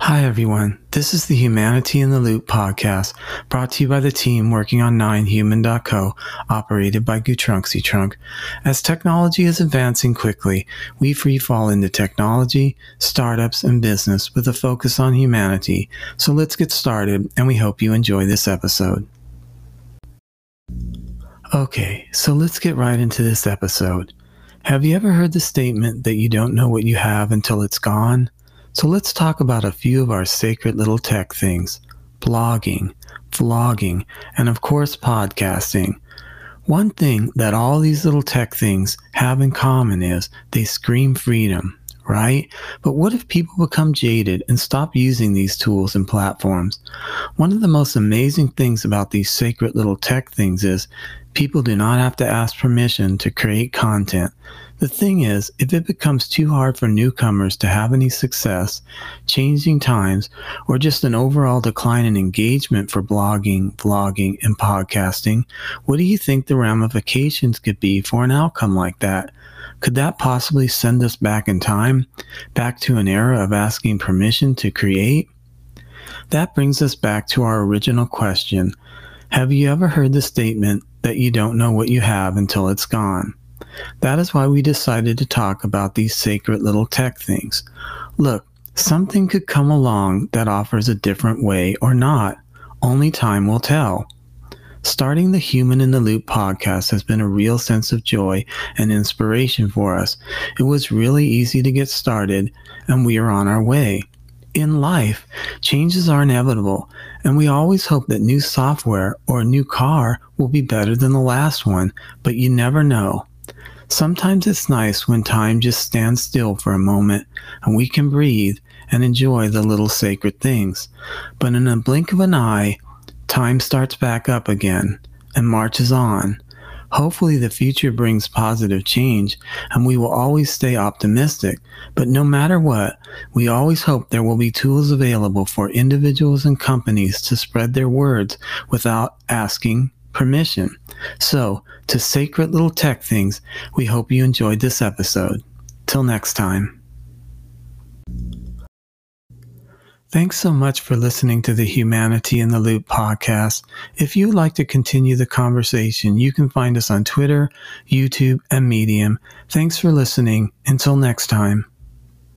Hi, everyone. This is the Humanity in the Loop podcast brought to you by the team working on 9human.co, operated by Gutrunksy Trunk. As technology is advancing quickly, we free fall into technology, startups, and business with a focus on humanity. So let's get started, and we hope you enjoy this episode. Okay, so let's get right into this episode. Have you ever heard the statement that you don't know what you have until it's gone? So let's talk about a few of our sacred little tech things blogging, vlogging, and of course, podcasting. One thing that all these little tech things have in common is they scream freedom, right? But what if people become jaded and stop using these tools and platforms? One of the most amazing things about these sacred little tech things is people do not have to ask permission to create content. The thing is, if it becomes too hard for newcomers to have any success, changing times, or just an overall decline in engagement for blogging, vlogging, and podcasting, what do you think the ramifications could be for an outcome like that? Could that possibly send us back in time, back to an era of asking permission to create? That brings us back to our original question Have you ever heard the statement that you don't know what you have until it's gone? That is why we decided to talk about these sacred little tech things. Look, something could come along that offers a different way or not. Only time will tell. Starting the Human in the Loop podcast has been a real sense of joy and inspiration for us. It was really easy to get started, and we are on our way. In life, changes are inevitable, and we always hope that new software or a new car will be better than the last one, but you never know. Sometimes it's nice when time just stands still for a moment and we can breathe and enjoy the little sacred things. But in a blink of an eye, time starts back up again and marches on. Hopefully, the future brings positive change and we will always stay optimistic. But no matter what, we always hope there will be tools available for individuals and companies to spread their words without asking permission. So, to sacred little tech things, we hope you enjoyed this episode. Till next time. Thanks so much for listening to the Humanity in the Loop podcast. If you'd like to continue the conversation, you can find us on Twitter, YouTube, and Medium. Thanks for listening. Until next time.